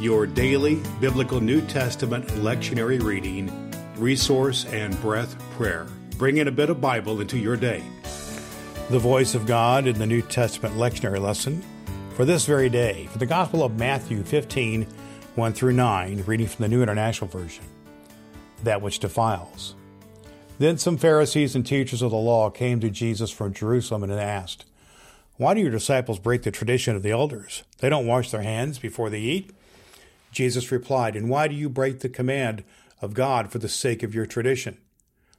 your daily biblical New Testament lectionary reading, resource, and breath prayer. Bring in a bit of Bible into your day. The Voice of God in the New Testament lectionary lesson for this very day, for the Gospel of Matthew 15, 1 through 9, reading from the New International Version. That which defiles. Then some Pharisees and teachers of the law came to Jesus from Jerusalem and asked, Why do your disciples break the tradition of the elders? They don't wash their hands before they eat. Jesus replied, And why do you break the command of God for the sake of your tradition?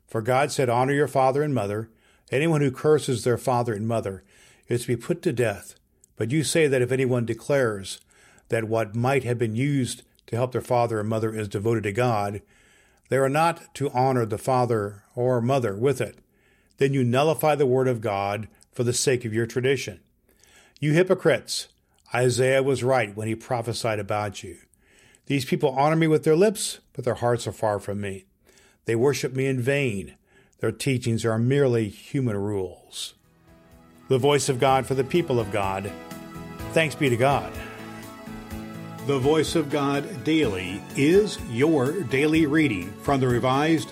For God said, Honor your father and mother. Anyone who curses their father and mother is to be put to death. But you say that if anyone declares that what might have been used to help their father or mother is devoted to God, they are not to honor the father or mother with it. Then you nullify the word of God for the sake of your tradition. You hypocrites! Isaiah was right when he prophesied about you. These people honor me with their lips, but their hearts are far from me. They worship me in vain. Their teachings are merely human rules. The voice of God for the people of God. Thanks be to God. The Voice of God Daily is your daily reading from the Revised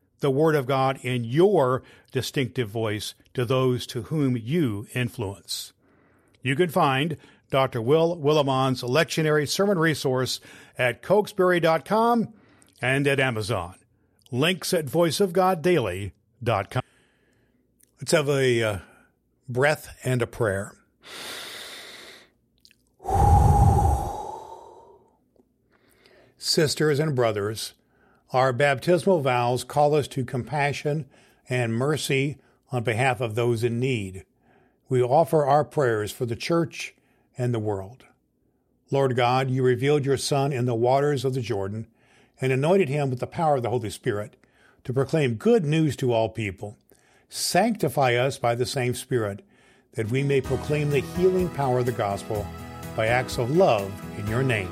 the Word of God in your distinctive voice to those to whom you influence. You can find Dr. Will Willimon's lectionary sermon resource at cokesbury.com and at Amazon. Links at voiceofgoddaily.com. Let's have a uh, breath and a prayer. Sisters and brothers, our baptismal vows call us to compassion and mercy on behalf of those in need. We offer our prayers for the church and the world. Lord God, you revealed your Son in the waters of the Jordan and anointed him with the power of the Holy Spirit to proclaim good news to all people. Sanctify us by the same Spirit, that we may proclaim the healing power of the gospel by acts of love in your name.